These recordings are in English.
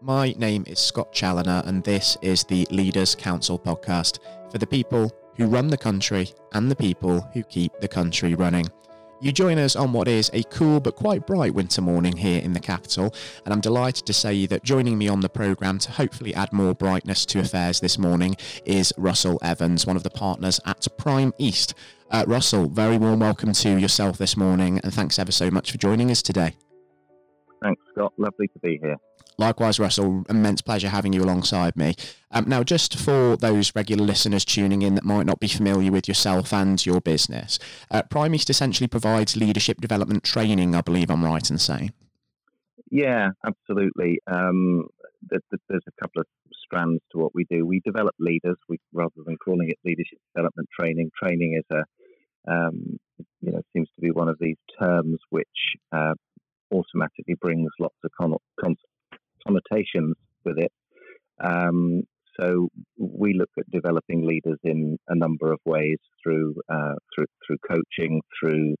My name is Scott Challoner, and this is the Leaders Council podcast for the people who run the country and the people who keep the country running. You join us on what is a cool but quite bright winter morning here in the capital, and I'm delighted to say that joining me on the programme to hopefully add more brightness to affairs this morning is Russell Evans, one of the partners at Primeast. Uh, Russell, very warm welcome to yourself this morning, and thanks ever so much for joining us today. Scott. Lovely to be here. Likewise, Russell, immense pleasure having you alongside me. Um, now, just for those regular listeners tuning in that might not be familiar with yourself and your business, uh, Primeast essentially provides leadership development training, I believe I'm right in saying. Yeah, absolutely. Um, there's a couple of strands to what we do. We develop leaders, we, rather than calling it leadership development training. Training is a, um, you know, seems to be one of these terms which uh, automatically brings lots of con- con- connotations with it. Um, so we look at developing leaders in a number of ways through uh, through through coaching, through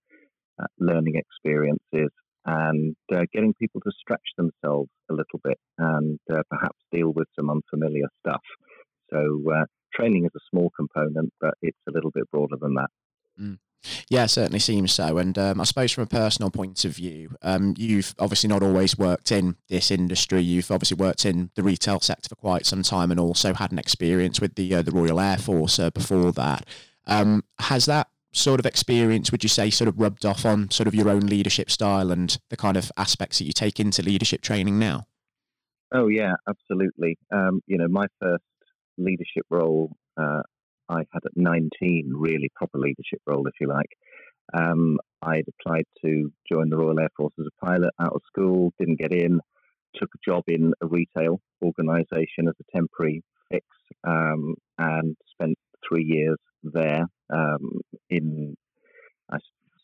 uh, learning experiences, and uh, getting people to stretch themselves a little bit and uh, perhaps deal with some unfamiliar stuff. So uh, training is a small component, but it's a little bit broader than that. Mm. Yeah, certainly seems so. And um, I suppose from a personal point of view, um, you've obviously not always worked in this industry. You've obviously worked in the retail sector for quite some time, and also had an experience with the uh, the Royal Air Force uh, before that. Um, has that sort of experience, would you say, sort of rubbed off on sort of your own leadership style and the kind of aspects that you take into leadership training now? Oh yeah, absolutely. Um, you know, my first leadership role uh, I had at 19, really proper leadership role, if you like. Um, I'd applied to join the Royal Air Force as a pilot out of school, didn't get in, took a job in a retail organisation as a temporary fix, um, and spent three years there. Um, in I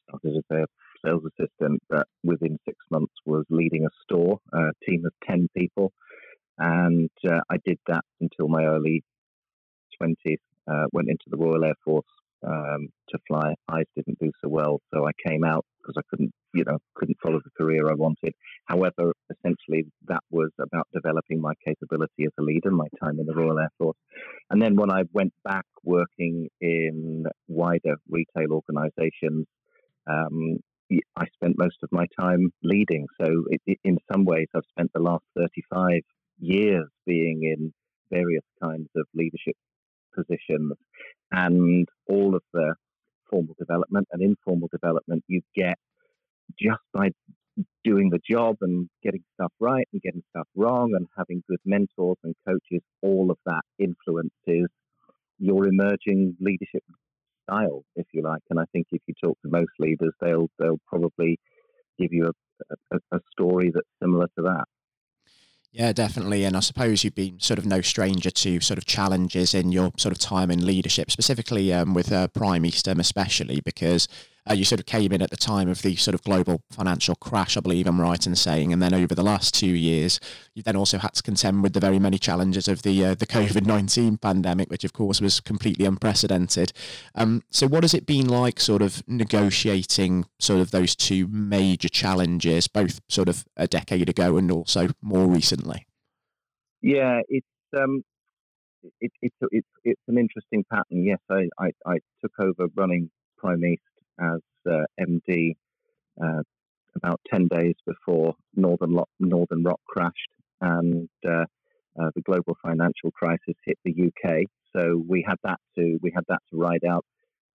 started as a sales assistant, but within six months was leading a store, a team of ten people, and uh, I did that until my early twenties uh, went into the Royal Air Force um, to fly. I didn't do so well, so I came out because I couldn't, you know, couldn't follow the career I wanted. However, essentially that was about developing my capability as a leader, my time in the Royal Air Force, and then when I went back working in wider retail organisations. Um, I spent most of my time leading. So, it, it, in some ways, I've spent the last 35 years being in various kinds of leadership positions and all of the formal development and informal development you get just by doing the job and getting stuff right and getting stuff wrong and having good mentors and coaches, all of that influences your emerging leadership style, if you like. And I think if you talk to most leaders, they'll they'll probably give you a, a, a story that's similar to that. Yeah, definitely. And I suppose you've been sort of no stranger to sort of challenges in your sort of time in leadership, specifically um, with uh, Prime Eastern, especially because uh, you sort of came in at the time of the sort of global financial crash, I believe I'm right in saying, and then over the last two years, you then also had to contend with the very many challenges of the uh, the COVID nineteen pandemic, which of course was completely unprecedented. Um, so, what has it been like, sort of negotiating sort of those two major challenges, both sort of a decade ago and also more recently? Yeah, it's um, it, it's it's it's an interesting pattern. Yes, I, I, I took over running Primeast as uh, MD uh, about 10 days before Northern, Northern Rock crashed and uh, uh, the global financial crisis hit the UK. So we had that to we had that to ride out.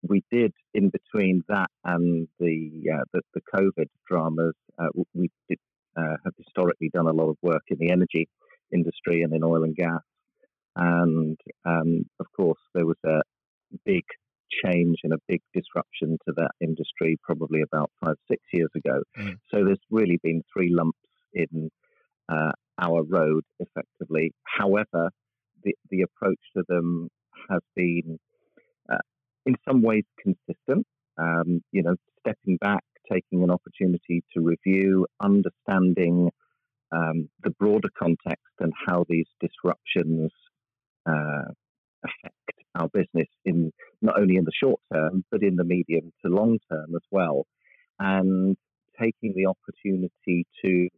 We did in between that and the uh, the, the, COVID dramas. Uh, we did, have historically done a lot of work in the energy industry and in oil and gas, and um, of course there was a big change and a big disruption to that industry probably about five, six years ago. Mm. So there's really been three lumps in uh, our road, effectively. However, the, the approach to them has been, uh, in some ways, consistent. Um, you know, stepping back, taking an opportunity to review, understanding um, the broader context and how these disruptions uh, affect our business in not only in the short term, but in the medium to long term as well. And taking the opportunity to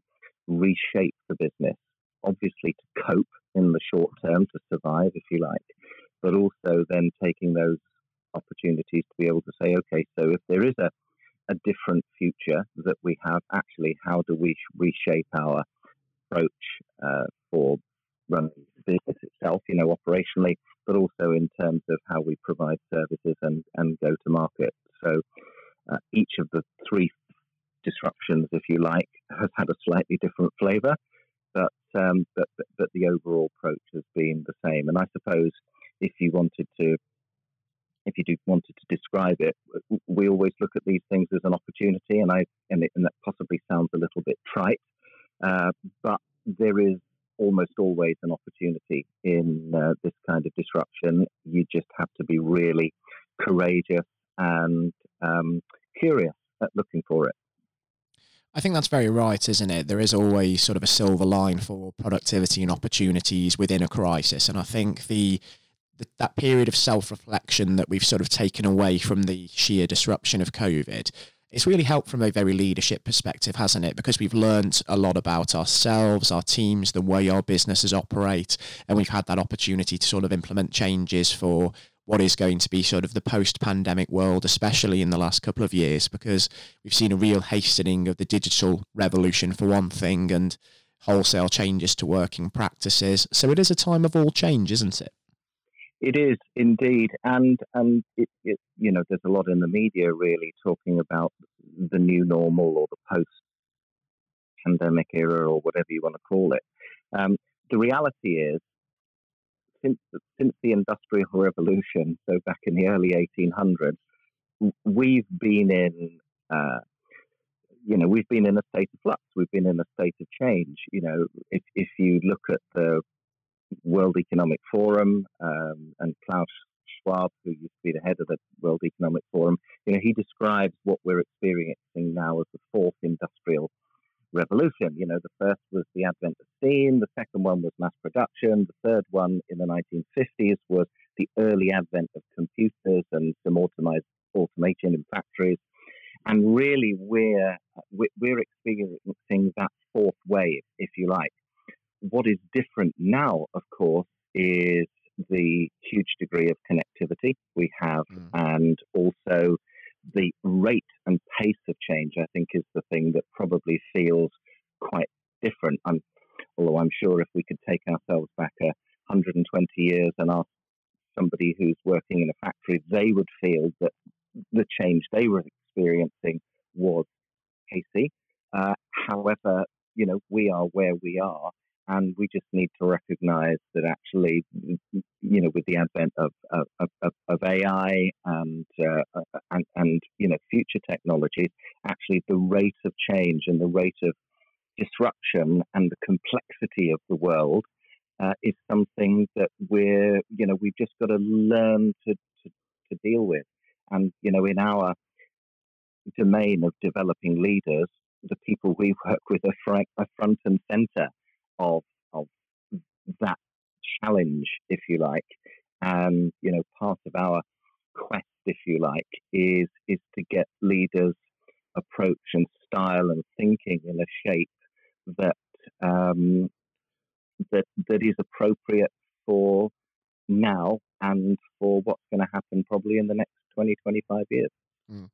reshape the business obviously to cope in the short term, to survive, if you like, but also then taking those opportunities to be able to say, okay, so if there is a, a different future that we have, actually, how do we reshape our approach uh, for running the business itself, you know, operationally, but also in terms of how we provide services and, and go to market. So uh, each of the three disruptions, if you like, has had a slightly different flavour, but, um, but, but the overall approach has been the same. And I suppose if you wanted to if you do wanted to describe it, we always look at these things as an opportunity, and I and, it, and that possibly sounds a little bit trite, uh, but there is almost always an opportunity in uh, this kind of disruption. You just have to be really courageous and um, curious at looking for it. I think that's very right, isn't it? There is always sort of a silver line for productivity and opportunities within a crisis, and I think the, the that period of self-reflection that we've sort of taken away from the sheer disruption of COVID it's really helped from a very leadership perspective, hasn't it? Because we've learned a lot about ourselves, our teams, the way our businesses operate, and we've had that opportunity to sort of implement changes for what is going to be sort of the post-pandemic world, especially in the last couple of years, because we've seen a real hastening of the digital revolution for one thing, and wholesale changes to working practices. So it is a time of all change, isn't it? It is indeed, and and it, it, you know there's a lot in the media really talking about the new normal or the post-pandemic era or whatever you want to call it. Um, the reality is, since since the industrial revolution, so back in the early 1800s, we've been in uh, you know we've been in a state of flux. We've been in a state of change. You know, if if you look at the World Economic Forum um, and Klaus Schwab, who used to be the head of the World Economic Forum, you know, he describes what we're experiencing now as the fourth industrial revolution. You know, the first was the advent of steam, the second one was mass production, the third one in the 1950s was the early advent of computers and some automation in factories. And really, we're we're experiencing that fourth wave, if you like. What is different now, of course, is the huge degree of connectivity we have, mm. and also the rate and pace of change. I think is the thing that probably feels quite different. I'm, although I'm sure if we could take ourselves back a 120 years and ask somebody who's working in a factory, they would feel that the change they were experiencing was pacey. Uh, however, you know, we are where we are, and we just need to recognize that actually, you know, with the advent of of, of, of AI and, uh, uh, and and you know future technologies, actually the rate of change and the rate of disruption and the complexity of the world uh, is something that we're you know we've just got to learn to, to to deal with, and you know in our domain of developing leaders, the people we work with are, front, are front and center of of that challenge, if you like. And you know, part of our quest, if you like, is is to get leaders' approach and style and thinking in a shape that um, that that is appropriate for now and for what's going to happen probably in the next 20, 25 years. Mm.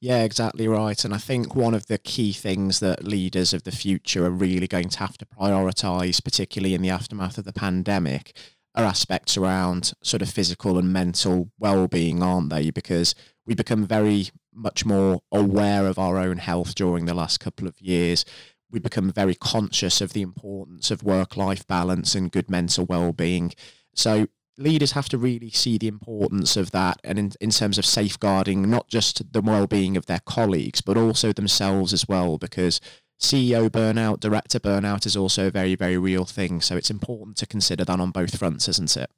Yeah, exactly right. And I think one of the key things that leaders of the future are really going to have to prioritize, particularly in the aftermath of the pandemic, are aspects around sort of physical and mental well-being, aren't they? Because we become very much more aware of our own health during the last couple of years. We become very conscious of the importance of work-life balance and good mental well-being. So leaders have to really see the importance of that and in, in terms of safeguarding not just the well-being of their colleagues but also themselves as well because CEO burnout, director burnout is also a very, very real thing. So it's important to consider that on both fronts, isn't it?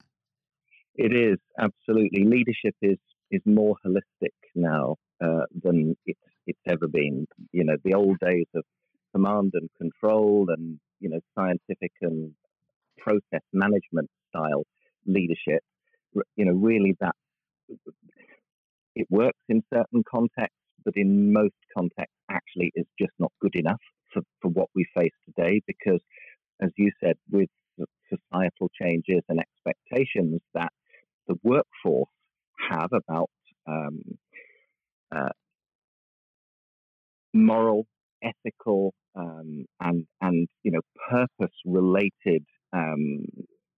It is absolutely. Leadership is is more holistic now uh, than it's it's ever been. You know, the old days of command and control and you know scientific and process management style leadership, you know, really that it works in certain contexts, but in most contexts, actually, is just not good enough for, for what we face today because as you said, with societal changes and expectations that the workforce have about um, uh, moral, ethical, um, and and you know purpose related um,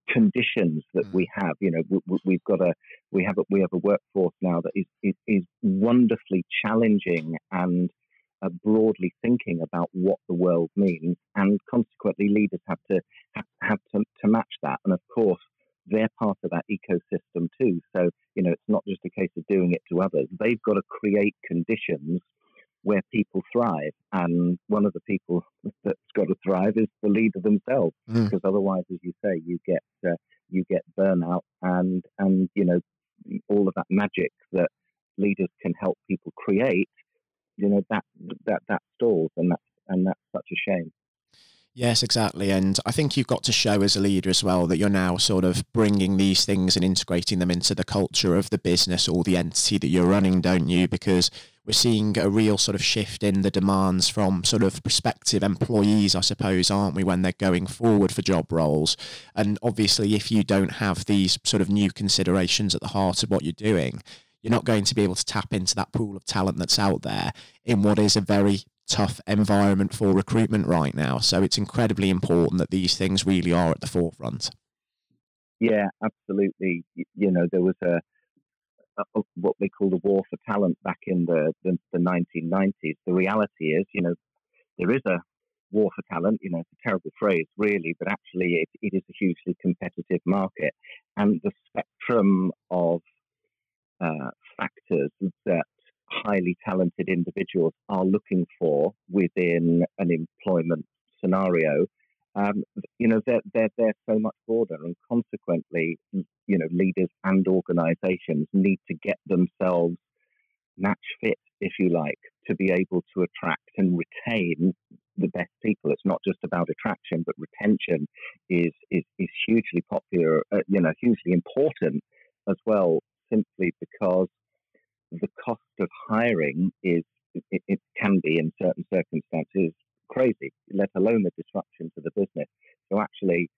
conditions that mm. we have. You know, we, have got a we have a, we have a workforce now that is is, is wonderfully challenging and uh, broadly thinking about what the world means, and consequently, leaders have to have, have to, to match that. And of course, they're part of that ecosystem too. So you know, it's not just a case of doing it to others. They've got to create conditions where people thrive. And one of the people that's got to thrive is the leader themselves, mm. because otherwise, as you say, you get uh, you get burnout and and you know all of that magic that leaders can help people create. You know that that that stalls, and that's and that's such a shame. Yes, exactly. And I think you've got to show as a leader as well that you're now sort of bringing these things and integrating them into the culture of the business or the entity that you're running, don't you? Because we're seeing a real sort of shift in the demands from sort of prospective employees, I suppose, aren't we, when they're going forward for job roles? And obviously, if you don't have these sort of new considerations at the heart of what you're doing, you're not going to be able to tap into that pool of talent that's out there in what is a very tough environment for recruitment right now. So it's incredibly important that these things really are at the forefront. Yeah, absolutely. You know, there was a, a what they call the war for talent back in the, the, the 1990s. The reality is, you know, there is a war for talent. You know, it's a terrible phrase, really, but actually, it, it is a hugely competitive market, and the spectrum of uh, factors that highly talented individuals are looking for within an employment scenario, um, you know, they're, they're, they're so much broader. And consequently, you know, leaders and organizations need to get themselves match fit, if you like, to be able to attract and retain the best people. It's not just about attraction, but retention is, is, is hugely popular, uh, you know, hugely important as well, simply because the cost of hiring is it, it, can be in certain circumstances crazy, let alone the disruption to the business. So actually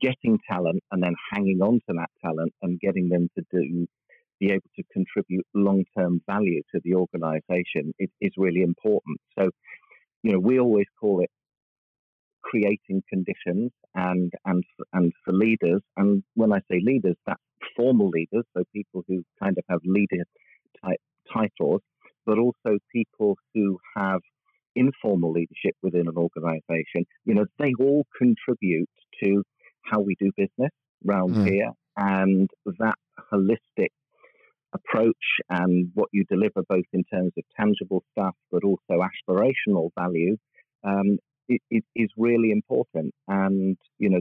getting talent and then hanging on to that talent and getting them to do be able to contribute long-term value to the organization is, really important. So, you know, we always call it creating conditions and and and for leaders. And when I say leaders, that's formal leaders, so people who kind of have leader type titles, but also people who have informal leadership within an organization. You know, they all contribute to how we do business around mm. here, and that holistic approach and what you deliver both in terms of tangible stuff but also aspirational value um, is, is really important. And, you know,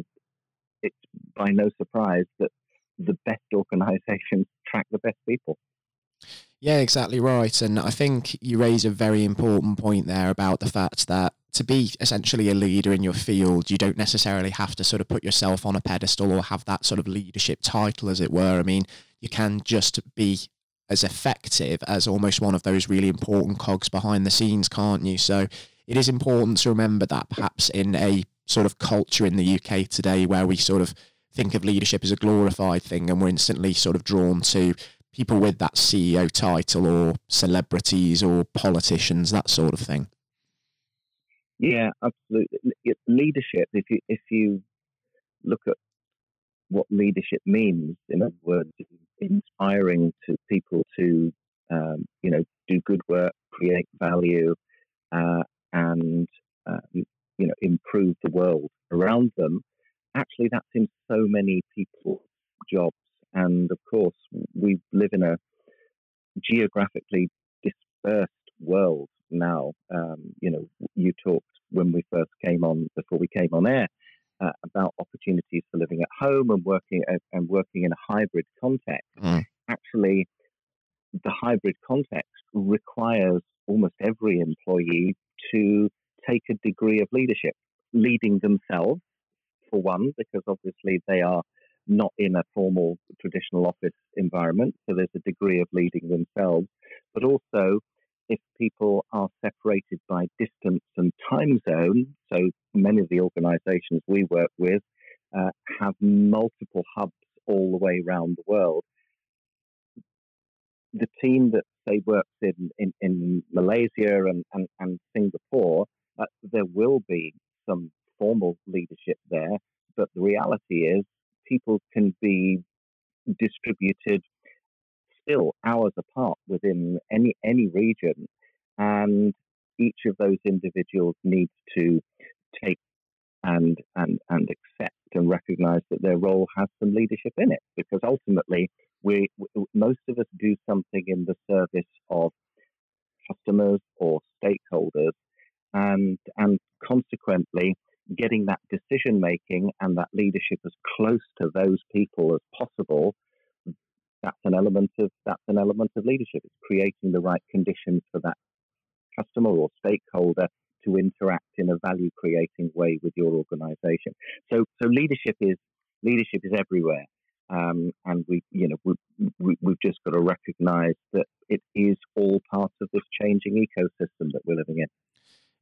it's by no surprise that the best organizations track the best people. Yeah, exactly right. And I think you raise a very important point there about the fact that to be essentially a leader in your field, you don't necessarily have to sort of put yourself on a pedestal or have that sort of leadership title, as it were. I mean, you can just be as effective as almost one of those really important cogs behind the scenes, can't you? So it is important to remember that perhaps in a sort of culture in the UK today where we sort of think of leadership as a glorified thing and we're instantly sort of drawn to people with that CEO title or celebrities or politicians, that sort of thing. Yeah, absolutely. Leadership, if you if you look at what leadership means, in other words, inspiring to people to um, you know do good work, create value, uh, and uh, you know improve the world around them. Actually, that's in so many people's jobs, and of course, live in a geographically dispersed world now. Um, you know, you talked when we first came on, before we came on air, uh, about opportunities for living at home and working uh, and working in a hybrid context. Mm. Actually, the hybrid context requires almost every employee to take a degree of leadership, leading themselves, for one, because obviously they are not in a formal traditional office environment. So there's a degree of leading themselves, but also if people are separated by distance and time zone, so many of the organizations we work with uh, have multiple hubs all the way around the world. The team that they work in, in, in Malaysia and, and, and Singapore, uh, there will be some formal leadership there, but the reality is people can be distributed still hours apart within any any region, and each of those individuals needs to take and and and accept and recognize that their role has some leadership in it because ultimately we, we most of us do something in the service of customers or stakeholders and and consequently getting that decision making and that leadership as close to those people as possible that's an element of that's an element of leadership. It's creating the right conditions for that customer or stakeholder to interact in a value creating way with your organization. So so leadership is leadership is everywhere. Um, and we you know we, we, we've just got to recognize that it is all part of this changing ecosystem that we're living in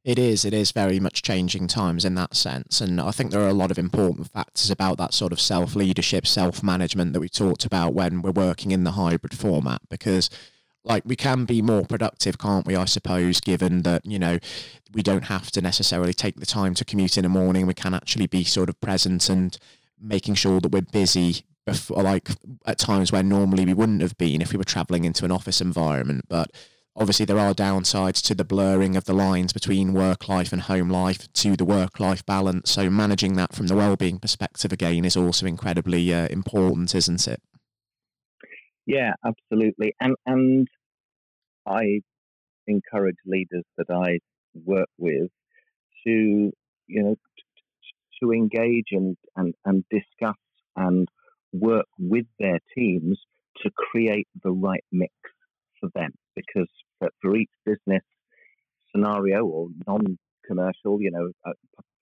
it is. It is very much changing times in that sense. And I think there are a lot of important factors about that sort of self leadership, self management that we talked about when we're working in the hybrid format because like we can be more productive can't we i suppose given that you know we don't have to necessarily take the time to commute in the morning we can actually be sort of present and making sure that we're busy before like at times where normally we wouldn't have been if we were traveling into an office environment but obviously there are downsides to the blurring of the lines between work life and home life to the work life balance so managing that from the well-being perspective again is also incredibly uh, important isn't it? Yeah absolutely and and i encourage leaders that i work with to you know to engage and and, and discuss and work with their teams to create the right mix for them because for, for each business scenario or non-commercial, you know, uh,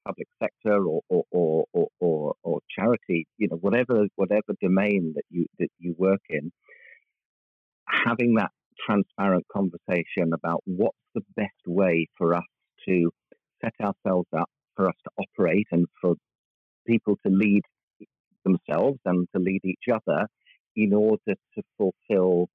public sector or or, or or, or, or charity, you know, whatever whatever domain that you that you work in, having that transparent conversation about what's the best way for us to set ourselves up, for us to operate, and for people to lead themselves and to lead each other in order to fulfill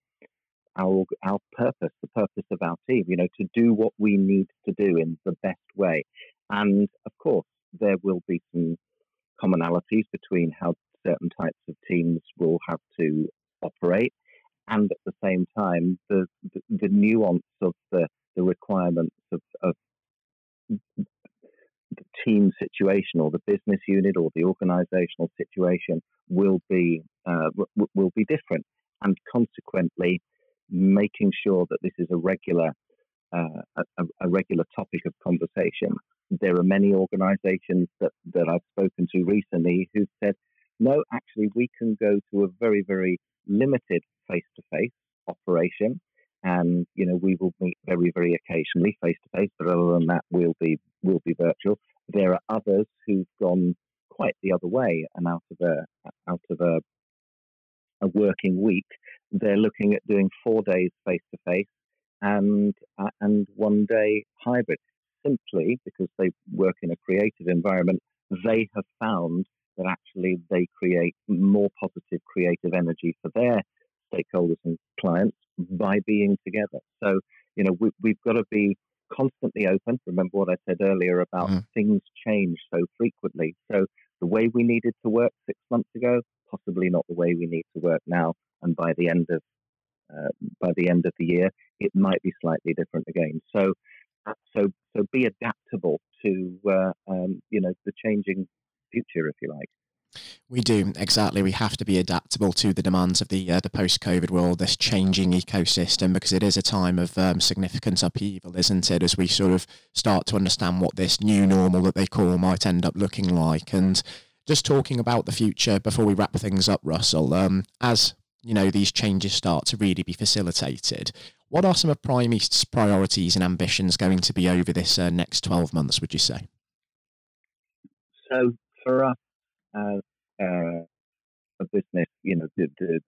our our purpose, the purpose of our team, you know, to do what we need to do in the best way. And of course, there will be some commonalities between how certain types of teams will have to operate, and at the same time, the the, the nuance of the the requirements of, of the team situation or the business unit or the organizational situation will be uh, w- will be different and consequently making sure that this is a regular uh, a, a, regular topic of conversation. There are many organisations that, that I've spoken to recently who've said, no, actually, we can go to a very, very limited face to face operation. And, you know, we will meet very, very occasionally face to face, but other than that, we'll be, we'll be virtual. There are others who've gone quite the other way and out of a, out of a, a working week, they're looking at doing four days face to face and uh, and one day hybrid. Simply because they work in a creative environment, they have found that actually they create more positive creative energy for their stakeholders and clients by being together. So you know we, we've got to be constantly open. Remember what I said earlier about mm. things change so frequently. So the way we needed to work six months ago, possibly not the way we need to work now and by the end of uh, by the end of the year, it might be slightly different again. So, uh, so, so be adaptable to uh, um, you know the changing future, if you like. We do exactly. We have to be adaptable to the demands of the uh, the post COVID world, this changing ecosystem, because it is a time of um, significant upheaval, isn't it? As we sort of start to understand what this new normal that they call might end up looking like, and just talking about the future before we wrap things up, Russell. Um, as you know these changes start to really be facilitated. What are some of Primeast's priorities and ambitions going to be over this uh, next 12 months, would you say? So, for us as uh, a business, you know, the, the,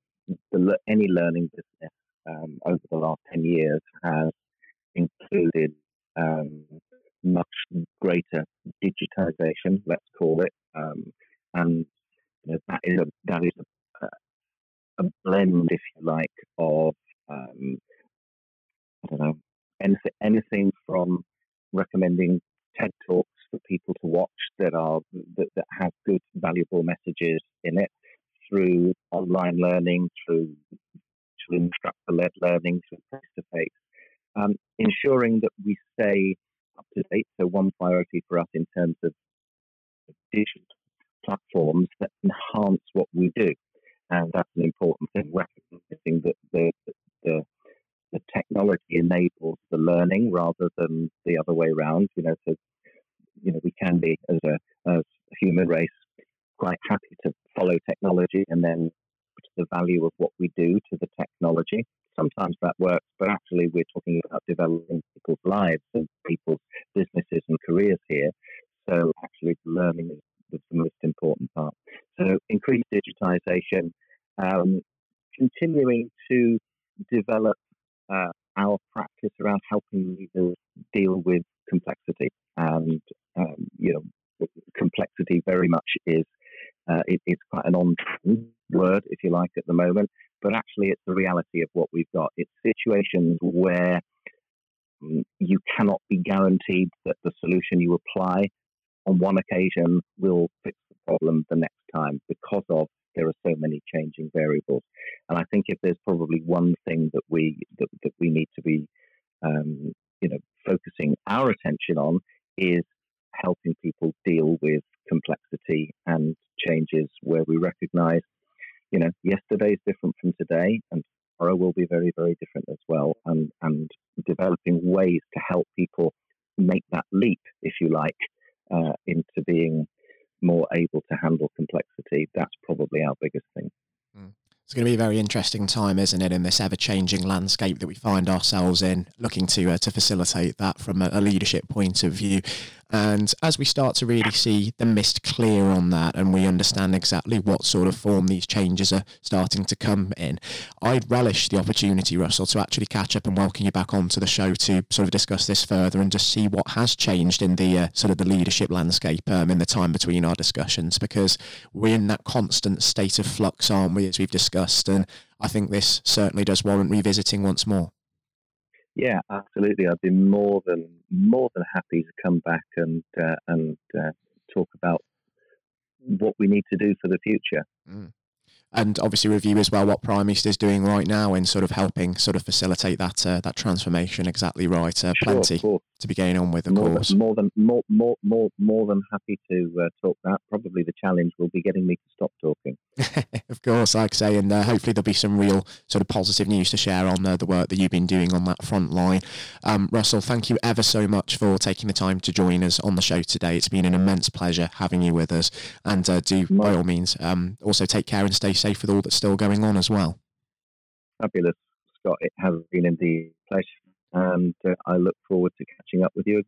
the, any learning business um, over the last 10 years has included um, much greater digitization, let's call it, um, and you know, that is a that is a, a blend, if you like, of um, I don't know anything anything from recommending TED talks for people to watch that are that, that have good, valuable messages in it, through online learning, through instructor-led learning, through face-to-face, ensuring that we stay up to date. So one priority for us in terms of digital platforms that enhance what we do, and that's an important thing. Recognizing that the the the technology enables the learning rather than the other way around. You know, so you know we can be as a as a human race quite happy to follow technology and then put the value of what we do to the technology. Sometimes that works, but actually we're talking about developing people's lives and people's businesses and careers here. So actually learning is the most important part. So increased digitization, um, continuing to develop uh, our practice around helping leaders deal with complexity. And, um, you know, complexity very much is, uh, it, it's quite an on word, if you like, at the moment, but actually it's the reality of what we've got. It's situations where um, you cannot be guaranteed that the solution you apply on one occasion will fix the problem the next time because of there are so many changing variables. And I think if there's probably one thing that we that, that we need to be um, you know focusing our attention on is helping people deal with complexity and changes where we recognize you know yesterday is different from today and tomorrow will be very very different as well and and developing ways to help people make that leap if you like uh, into being more able to handle complexity. That's probably our biggest thing. Mm. It's going to be a very interesting time, isn't it, in this ever-changing landscape that we find ourselves in, looking to uh, to facilitate that from a, a, leadership point of view. And as we start to really see the mist clear on that, and we understand exactly what sort of form these changes are starting to come in, I'd relish the opportunity, Russell, to actually catch up and welcome you back onto the show to sort of discuss this further and just see what has changed in the uh, sort of the leadership landscape um, in the time between our discussions, because we're in that constant state of flux, aren't we, as we've discussed discussed. And I think this certainly does warrant revisiting once more. Yeah, absolutely. I'd be more than more than happy to come back and uh, and uh, talk about what we need to do for the future. Mm and obviously review as well what Prime Primeast is doing right now in sort of helping sort of facilitate that uh, that transformation. Exactly right. Uh, sure, plenty to be going on with, of more course. Than, more than more more more more than happy to uh, talk that. Probably the challenge will be getting me to stop talking. of course, like I say, and uh, hopefully there'll be some real sort of positive news to share on uh, the work that you've been doing on that front line. Um, Russell, thank you ever so much for taking the time to join us on the show today. It's been an immense pleasure having you with us, and uh, do by all means um, also take care and stay safe with all that's still going on as well. Fabulous, Scott. It has been indeed a pleasure, and uh, I look forward to catching up with you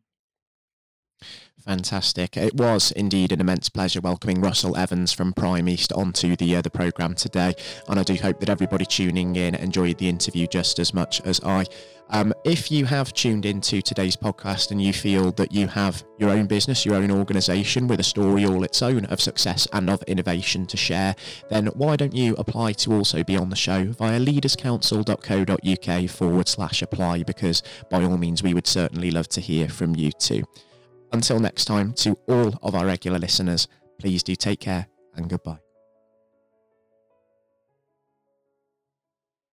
Fantastic. It was indeed an immense pleasure welcoming Russell Evans from Primeast onto the uh, the programme today. And I do hope that everybody tuning in enjoyed the interview just as much as I. Um, if you have tuned into today's podcast and you feel that you have your own business, your own organisation with a story all its own of success and of innovation to share, then why don't you apply to also be on the show via leaderscouncil.co.uk forward slash apply because by all means we would certainly love to hear from you too. Until next time, to all of our regular listeners, please do take care and goodbye.